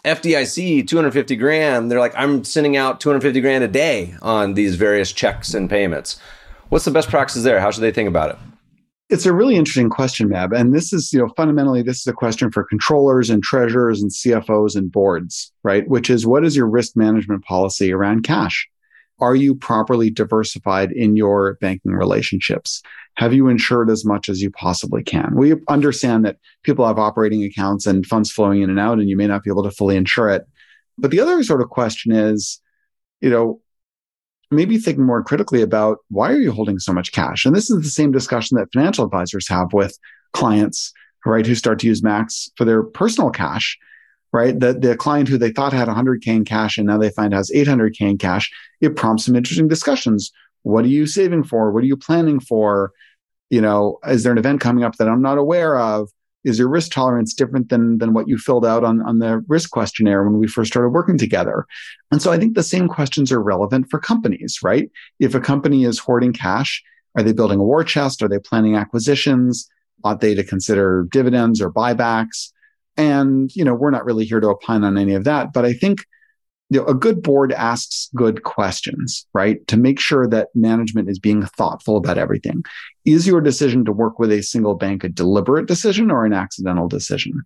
FDIC 250 grand. They're like I'm sending out 250 grand a day on these various checks and payments. What's the best practice there? How should they think about it it's a really interesting question, Meb. And this is, you know, fundamentally, this is a question for controllers and treasurers and CFOs and boards, right? Which is what is your risk management policy around cash? Are you properly diversified in your banking relationships? Have you insured as much as you possibly can? We understand that people have operating accounts and funds flowing in and out, and you may not be able to fully insure it. But the other sort of question is, you know, maybe thinking more critically about why are you holding so much cash? And this is the same discussion that financial advisors have with clients, right, who start to use Max for their personal cash, right? The, the client who they thought had 100K in cash and now they find has 800K in cash, it prompts some interesting discussions. What are you saving for? What are you planning for? You know, is there an event coming up that I'm not aware of? Is your risk tolerance different than than what you filled out on, on the risk questionnaire when we first started working together? And so i think the same questions are relevant for companies right? If a company is hoarding cash are they building a war chest? Are they planning acquisitions? Ought they to consider dividends or buybacks? And you know we're not really here to opine on any of that but i think you know, a good board asks good questions, right? To make sure that management is being thoughtful about everything. Is your decision to work with a single bank a deliberate decision or an accidental decision?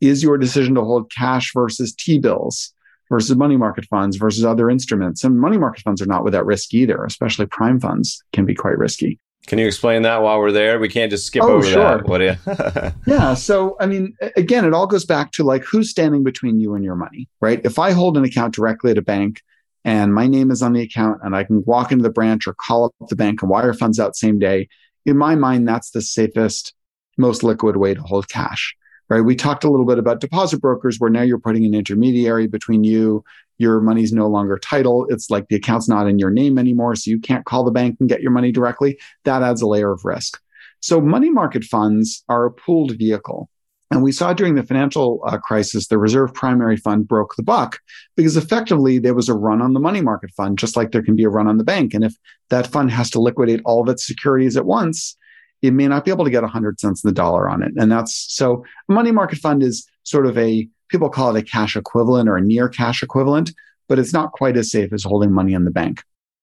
Is your decision to hold cash versus T bills versus money market funds versus other instruments? And money market funds are not without risk either, especially prime funds can be quite risky. Can you explain that while we're there? We can't just skip oh, over sure. that. What do you? yeah. So, I mean, again, it all goes back to like who's standing between you and your money, right? If I hold an account directly at a bank and my name is on the account and I can walk into the branch or call up the bank and wire funds out same day, in my mind, that's the safest, most liquid way to hold cash, right? We talked a little bit about deposit brokers where now you're putting an intermediary between you your money's no longer title. It's like the account's not in your name anymore. So you can't call the bank and get your money directly. That adds a layer of risk. So money market funds are a pooled vehicle. And we saw during the financial uh, crisis, the reserve primary fund broke the buck because effectively there was a run on the money market fund, just like there can be a run on the bank. And if that fund has to liquidate all of its securities at once, it may not be able to get 100 cents in the dollar on it. And that's so money market fund is sort of a, people call it a cash equivalent or a near cash equivalent, but it's not quite as safe as holding money in the bank,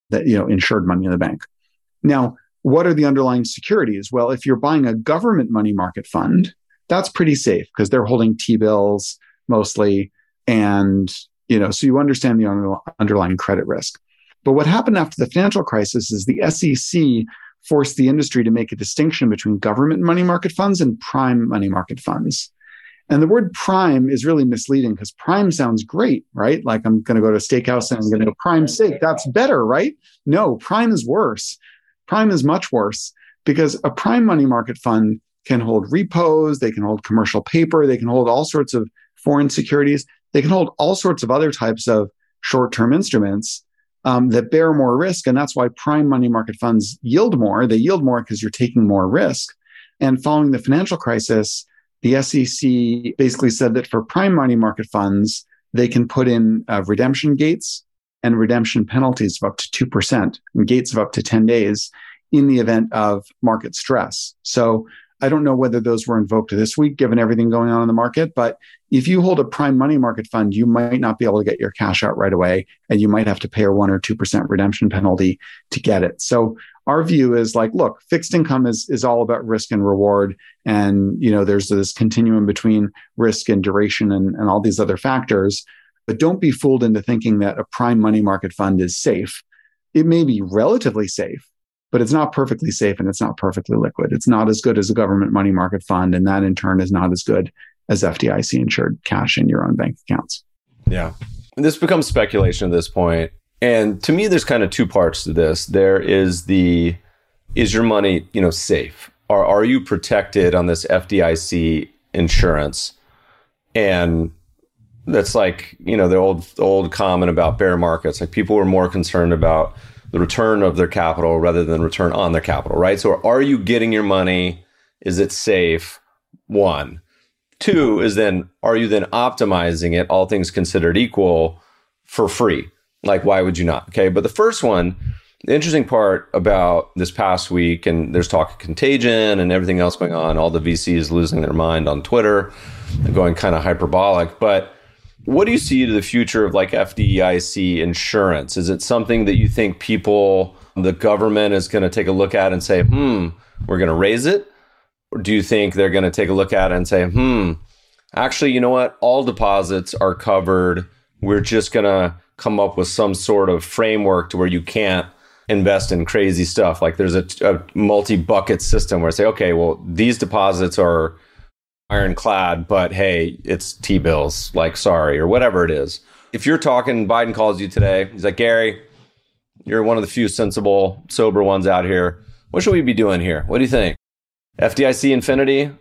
that, you know, insured money in the bank. Now, what are the underlying securities? Well, if you're buying a government money market fund, that's pretty safe because they're holding T-bills mostly. And, you know, so you understand the underlying credit risk. But what happened after the financial crisis is the SEC forced the industry to make a distinction between government money market funds and prime money market funds. And the word prime is really misleading because prime sounds great, right? Like I'm going to go to a steakhouse and I'm going to go prime steak. That's better, right? No, prime is worse. Prime is much worse because a prime money market fund can hold repos, they can hold commercial paper, they can hold all sorts of foreign securities, they can hold all sorts of other types of short term instruments um, that bear more risk. And that's why prime money market funds yield more. They yield more because you're taking more risk. And following the financial crisis, the SEC basically said that for prime money market funds, they can put in uh, redemption gates and redemption penalties of up to 2% and gates of up to 10 days in the event of market stress. So I don't know whether those were invoked this week, given everything going on in the market. But if you hold a prime money market fund, you might not be able to get your cash out right away, and you might have to pay a one or two percent redemption penalty to get it. So our view is like, look, fixed income is is all about risk and reward, and you know there's this continuum between risk and duration and, and all these other factors. But don't be fooled into thinking that a prime money market fund is safe. It may be relatively safe, but it's not perfectly safe and it's not perfectly liquid. It's not as good as a government money market fund. And that in turn is not as good as FDIC insured cash in your own bank accounts. Yeah. This becomes speculation at this point. And to me, there's kind of two parts to this. There is the, is your money, you know, safe? Are, are you protected on this FDIC insurance? And that's like, you know, the old, old comment about bear markets. Like people were more concerned about the return of their capital rather than return on their capital, right? So are you getting your money? Is it safe? One. Two is then are you then optimizing it, all things considered equal, for free? Like, why would you not? Okay. But the first one, the interesting part about this past week, and there's talk of contagion and everything else going on, all the VCs losing their mind on Twitter, going kind of hyperbolic. But what do you see to the future of like FDIC insurance? Is it something that you think people, the government is going to take a look at and say, hmm, we're going to raise it? Do you think they're going to take a look at it and say, hmm, actually, you know what? All deposits are covered. We're just going to come up with some sort of framework to where you can't invest in crazy stuff. Like there's a, a multi bucket system where I say, okay, well, these deposits are ironclad, but hey, it's T bills, like sorry, or whatever it is. If you're talking, Biden calls you today, he's like, Gary, you're one of the few sensible, sober ones out here. What should we be doing here? What do you think? FDIC Infinity?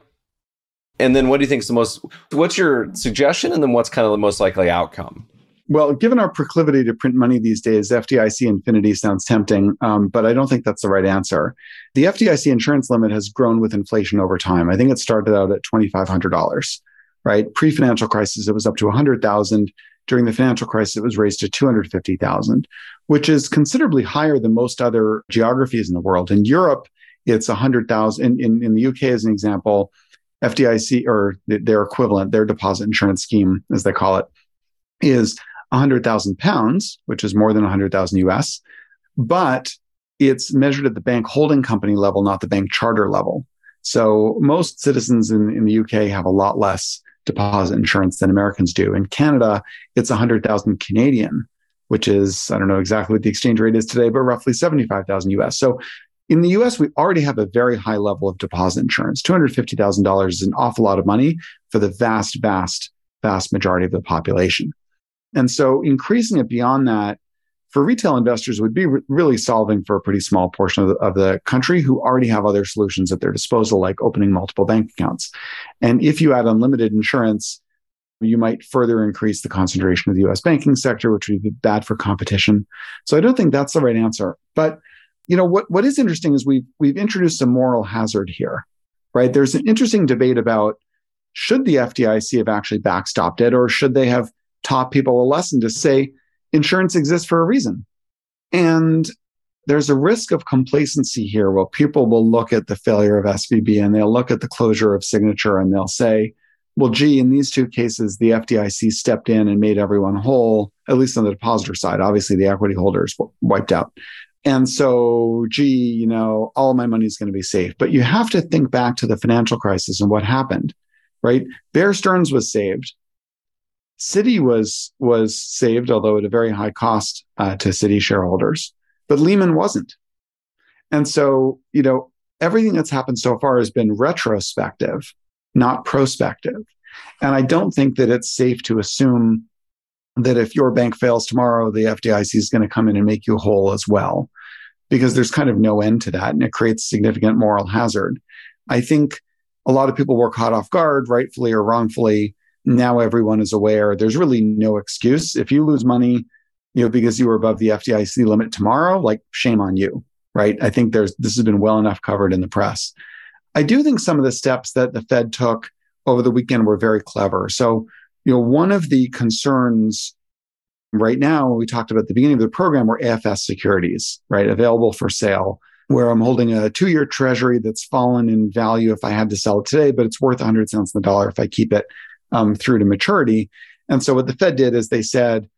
And then what do you think is the most, what's your suggestion? And then what's kind of the most likely outcome? Well, given our proclivity to print money these days, FDIC Infinity sounds tempting, um, but I don't think that's the right answer. The FDIC insurance limit has grown with inflation over time. I think it started out at $2,500, right? Pre financial crisis, it was up to 100,000. During the financial crisis, it was raised to 250,000, which is considerably higher than most other geographies in the world. In Europe, it's a 100,000. In, in, in the UK, as an example, FDIC or their equivalent, their deposit insurance scheme, as they call it, is 100,000 pounds, which is more than 100,000 US, but it's measured at the bank holding company level, not the bank charter level. So most citizens in, in the UK have a lot less deposit insurance than Americans do. In Canada, it's 100,000 Canadian, which is, I don't know exactly what the exchange rate is today, but roughly 75,000 US. So in the US, we already have a very high level of deposit insurance. $250,000 is an awful lot of money for the vast, vast, vast majority of the population. And so increasing it beyond that for retail investors would be re- really solving for a pretty small portion of the, of the country who already have other solutions at their disposal, like opening multiple bank accounts. And if you add unlimited insurance, you might further increase the concentration of the US banking sector, which would be bad for competition. So I don't think that's the right answer. But you know what, what is interesting is we've we've introduced a moral hazard here, right? There's an interesting debate about should the FDIC have actually backstopped it, or should they have taught people a lesson to say insurance exists for a reason? And there's a risk of complacency here where people will look at the failure of SVB and they'll look at the closure of Signature and they'll say, well, gee, in these two cases, the FDIC stepped in and made everyone whole, at least on the depositor side. Obviously, the equity holders wiped out. And so, gee, you know, all my money is going to be safe. But you have to think back to the financial crisis and what happened, right? Bear Stearns was saved. Citi was was saved, although at a very high cost uh, to Citi shareholders. But Lehman wasn't. And so, you know, everything that's happened so far has been retrospective, not prospective. And I don't think that it's safe to assume that if your bank fails tomorrow, the FDIC is going to come in and make you whole as well, because there's kind of no end to that. And it creates significant moral hazard. I think a lot of people were caught off guard, rightfully or wrongfully. Now everyone is aware there's really no excuse. If you lose money, you know, because you were above the FDIC limit tomorrow, like shame on you, right? I think there's this has been well enough covered in the press. I do think some of the steps that the Fed took over the weekend were very clever. So, you know, one of the concerns right now, we talked about the beginning of the program, were AFS securities, right? Available for sale, where I'm holding a two year treasury that's fallen in value if I had to sell it today, but it's worth 100 cents in the dollar if I keep it um, through to maturity. And so what the Fed did is they said,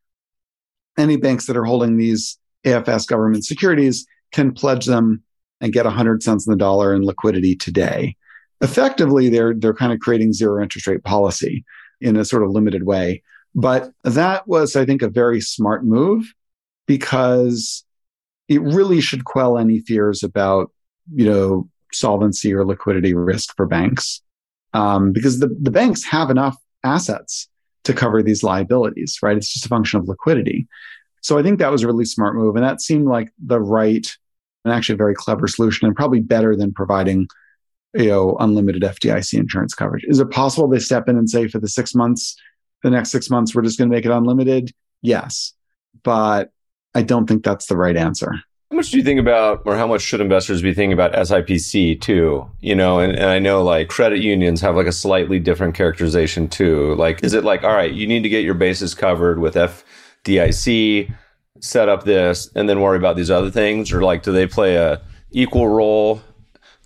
any banks that are holding these AFS government securities can pledge them and get 100 cents in the dollar in liquidity today. Effectively, they're they're kind of creating zero interest rate policy in a sort of limited way. But that was, I think, a very smart move because it really should quell any fears about, you know, solvency or liquidity risk for banks. Um, because the, the banks have enough assets to cover these liabilities, right? It's just a function of liquidity. So I think that was a really smart move. And that seemed like the right and actually a very clever solution and probably better than providing, you know, unlimited FDIC insurance coverage. Is it possible they step in and say for the six months, the next six months, we're just going to make it unlimited? Yes. But I don't think that's the right answer. How much do you think about, or how much should investors be thinking about SIPC too? You know, and, and I know like credit unions have like a slightly different characterization too. Like, is it like, all right, you need to get your bases covered with FDIC, set up this, and then worry about these other things? Or like, do they play a equal role?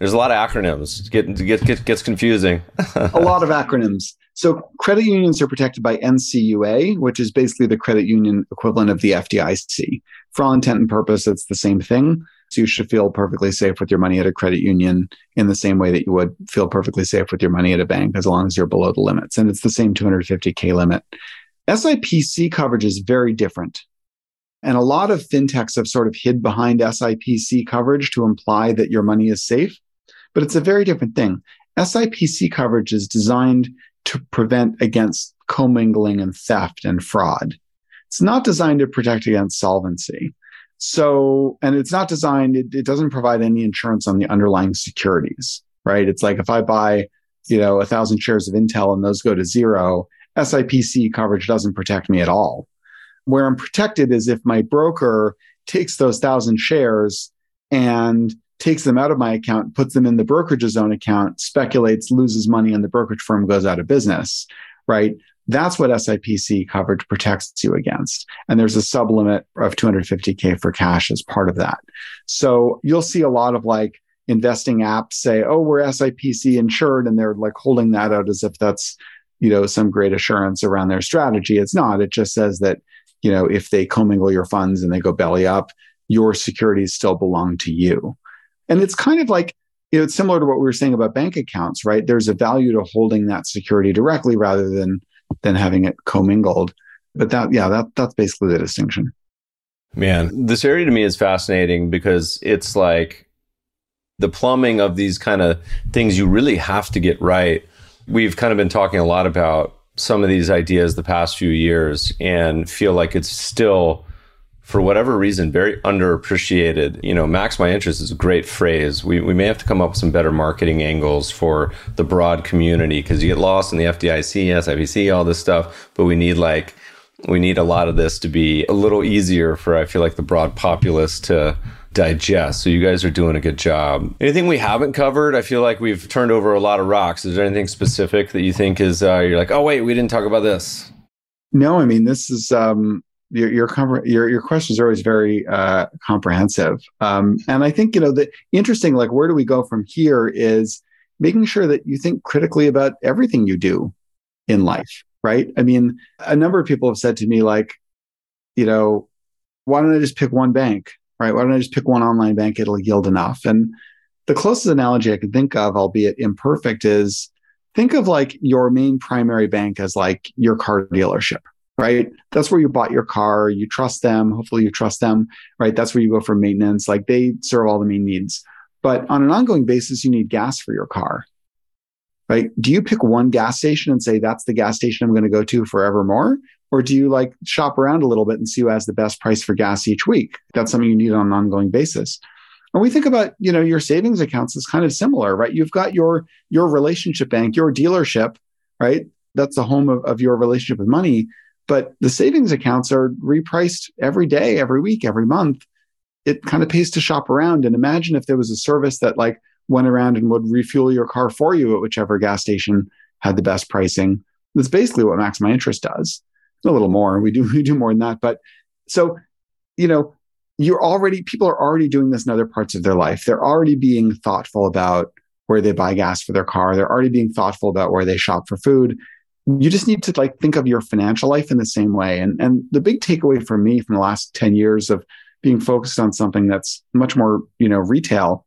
There's a lot of acronyms. It get, get, get, gets confusing. a lot of acronyms. So credit unions are protected by NCUA, which is basically the credit union equivalent of the FDIC. For all intent and purpose, it's the same thing. So you should feel perfectly safe with your money at a credit union in the same way that you would feel perfectly safe with your money at a bank as long as you're below the limits. And it's the same 250K limit. SIPC coverage is very different. And a lot of fintechs have sort of hid behind SIPC coverage to imply that your money is safe, but it's a very different thing. SIPC coverage is designed to prevent against commingling and theft and fraud. It's not designed to protect against solvency. So, and it's not designed, it, it doesn't provide any insurance on the underlying securities, right? It's like if I buy, you know, a thousand shares of Intel and those go to zero, SIPC coverage doesn't protect me at all. Where I'm protected is if my broker takes those thousand shares and takes them out of my account, puts them in the brokerage's own account, speculates, loses money, and the brokerage firm goes out of business, right? That's what SIPC coverage protects you against. And there's a sublimit of 250K for cash as part of that. So you'll see a lot of like investing apps say, oh, we're SIPC insured. And they're like holding that out as if that's, you know, some great assurance around their strategy. It's not. It just says that, you know, if they commingle your funds and they go belly up, your securities still belong to you. And it's kind of like, you know, it's similar to what we were saying about bank accounts, right? There's a value to holding that security directly rather than than having it commingled. But that, yeah, that that's basically the distinction. Man, this area to me is fascinating because it's like the plumbing of these kind of things you really have to get right. We've kind of been talking a lot about some of these ideas the past few years and feel like it's still for whatever reason, very underappreciated. You know, max my interest is a great phrase. We, we may have to come up with some better marketing angles for the broad community because you get lost in the FDIC, SIPC, all this stuff, but we need like, we need a lot of this to be a little easier for, I feel like, the broad populace to, digest. So you guys are doing a good job. Anything we haven't covered? I feel like we've turned over a lot of rocks. Is there anything specific that you think is uh, you're like, oh wait, we didn't talk about this? No, I mean this is um, your your your your questions are always very uh, comprehensive, um, and I think you know the interesting like where do we go from here is making sure that you think critically about everything you do in life, right? I mean, a number of people have said to me like, you know, why don't I just pick one bank, right? Why don't I just pick one online bank? It'll yield enough. And the closest analogy I can think of, albeit imperfect, is think of like your main primary bank as like your car dealership, right? That's where you bought your car. You trust them. Hopefully you trust them, right? That's where you go for maintenance. Like they serve all the main needs. But on an ongoing basis, you need gas for your car, right? Do you pick one gas station and say, that's the gas station I'm going to go to forevermore? Or do you like shop around a little bit and see who has the best price for gas each week? That's something you need on an ongoing basis. And we think about, you know, your savings accounts is kind of similar, right? You've got your your relationship bank, your dealership, right? That's the home of, of your relationship with money. But the savings accounts are repriced every day, every week, every month. It kind of pays to shop around. And imagine if there was a service that like went around and would refuel your car for you at whichever gas station had the best pricing. That's basically what Max My Interest does a little more. We do we do more than that. But so, you know, you're already people are already doing this in other parts of their life. They're already being thoughtful about where they buy gas for their car. They're already being thoughtful about where they shop for food. You just need to like think of your financial life in the same way. And and the big takeaway for me from the last 10 years of being focused on something that's much more, you know, retail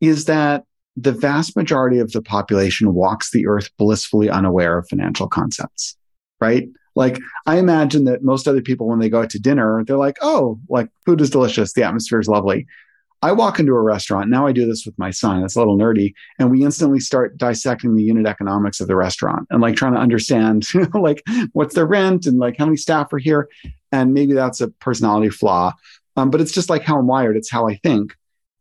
is that the vast majority of the population walks the earth blissfully unaware of financial concepts, right? Like I imagine that most other people, when they go out to dinner, they're like, oh, like food is delicious. The atmosphere is lovely. I walk into a restaurant. Now I do this with my son. It's a little nerdy. And we instantly start dissecting the unit economics of the restaurant and like trying to understand, you know, like what's their rent and like how many staff are here. And maybe that's a personality flaw. Um, but it's just like how I'm wired. It's how I think.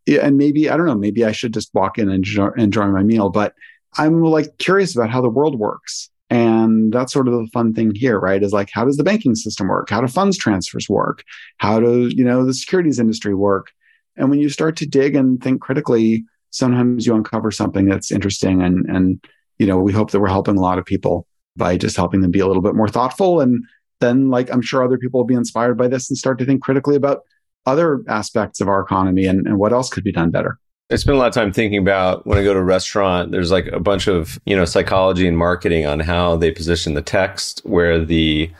And maybe, I don't know, maybe I should just walk in and enjoy, enjoy my meal. But I'm like curious about how the world works. And that's sort of the fun thing here, right? Is like, how does the banking system work? How do funds transfers work? How do, you know, the securities industry work? And when you start to dig and think critically, sometimes you uncover something that's interesting. And, and, you know, we hope that we're helping a lot of people by just helping them be a little bit more thoughtful. And then, like, I'm sure other people will be inspired by this and start to think critically about other aspects of our economy and, and what else could be done better. I spend a lot of time thinking about when I go to a restaurant, there's like a bunch of, you know, psychology and marketing on how they position the text, where the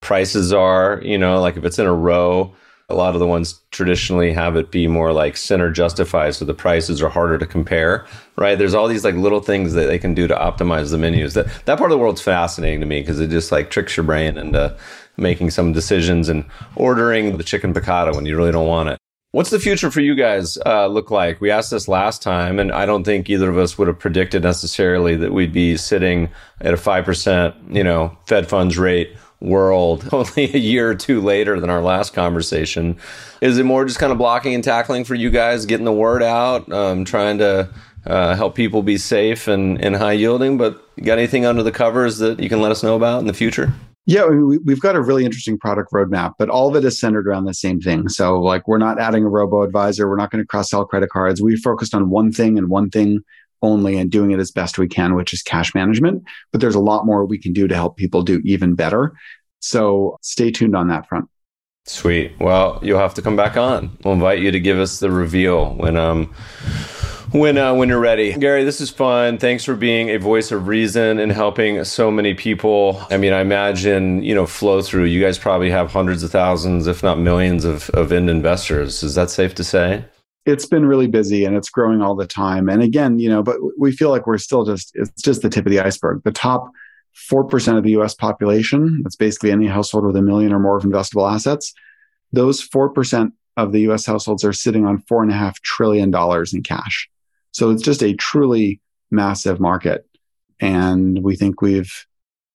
prices are, you know, like if it's in a row, a lot of the ones traditionally have it be more like center justified so the prices are harder to compare right? There's all these like little things that they can do to optimize the menus. That that part of the world's fascinating to me because it just like tricks your brain into making some decisions and ordering the chicken piccata when you really don't want it. What's the future for you guys uh, look like? We asked this last time, and I don't think either of us would have predicted necessarily that we'd be sitting at a five percent, you know, Fed funds rate world only a year or two later than our last conversation. Is it more just kind of blocking and tackling for you guys, getting the word out, um, trying to uh, help people be safe and, and high yielding? But got anything under the covers that you can let us know about in the future? Yeah, we, have got a really interesting product roadmap, but all of it is centered around the same thing. So, like, we're not adding a robo advisor. We're not going to cross sell credit cards. We focused on one thing and one thing only and doing it as best we can, which is cash management. But there's a lot more we can do to help people do even better. So, stay tuned on that front. Sweet. Well, you'll have to come back on. We'll invite you to give us the reveal when um when uh, when you're ready. Gary, this is fun. Thanks for being a voice of reason and helping so many people. I mean, I imagine, you know, flow through. You guys probably have hundreds of thousands, if not millions of, of end investors. Is that safe to say? It's been really busy and it's growing all the time. And again, you know, but we feel like we're still just it's just the tip of the iceberg. The top 4% of the US population, that's basically any household with a million or more of investable assets, those 4% of the US households are sitting on $4.5 trillion in cash. So it's just a truly massive market. And we think we've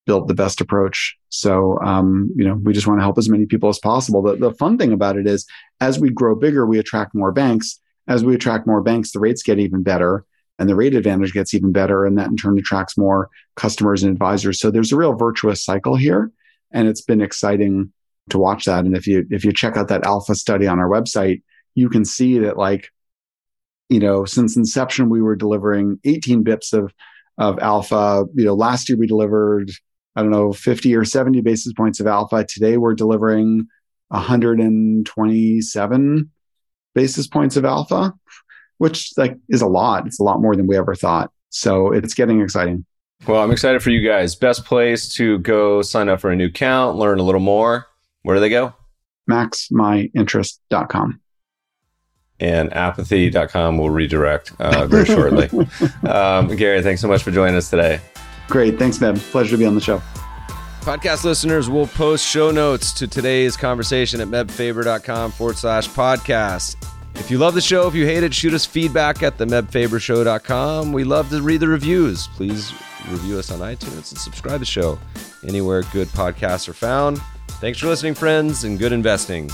built the best approach. So, um, you know, we just want to help as many people as possible. The, the fun thing about it is as we grow bigger, we attract more banks. As we attract more banks, the rates get even better and the rate advantage gets even better. And that in turn attracts more customers and advisors. So there's a real virtuous cycle here. And it's been exciting to watch that. And if you, if you check out that alpha study on our website, you can see that like, you know, since inception, we were delivering 18 bips of, of alpha. You know, last year we delivered, I don't know, 50 or 70 basis points of alpha. Today we're delivering 127 basis points of alpha, which like is a lot. It's a lot more than we ever thought. So it's getting exciting. Well, I'm excited for you guys. Best place to go sign up for a new account, learn a little more. Where do they go? maxmyinterest.com. And apathy.com will redirect uh, very shortly. um, Gary, thanks so much for joining us today. Great. Thanks, Meb. Pleasure to be on the show. Podcast listeners will post show notes to today's conversation at mebfaber.com forward slash podcast. If you love the show, if you hate it, shoot us feedback at the mebfabershow.com. We love to read the reviews. Please review us on iTunes and subscribe to the show anywhere good podcasts are found. Thanks for listening, friends, and good investing.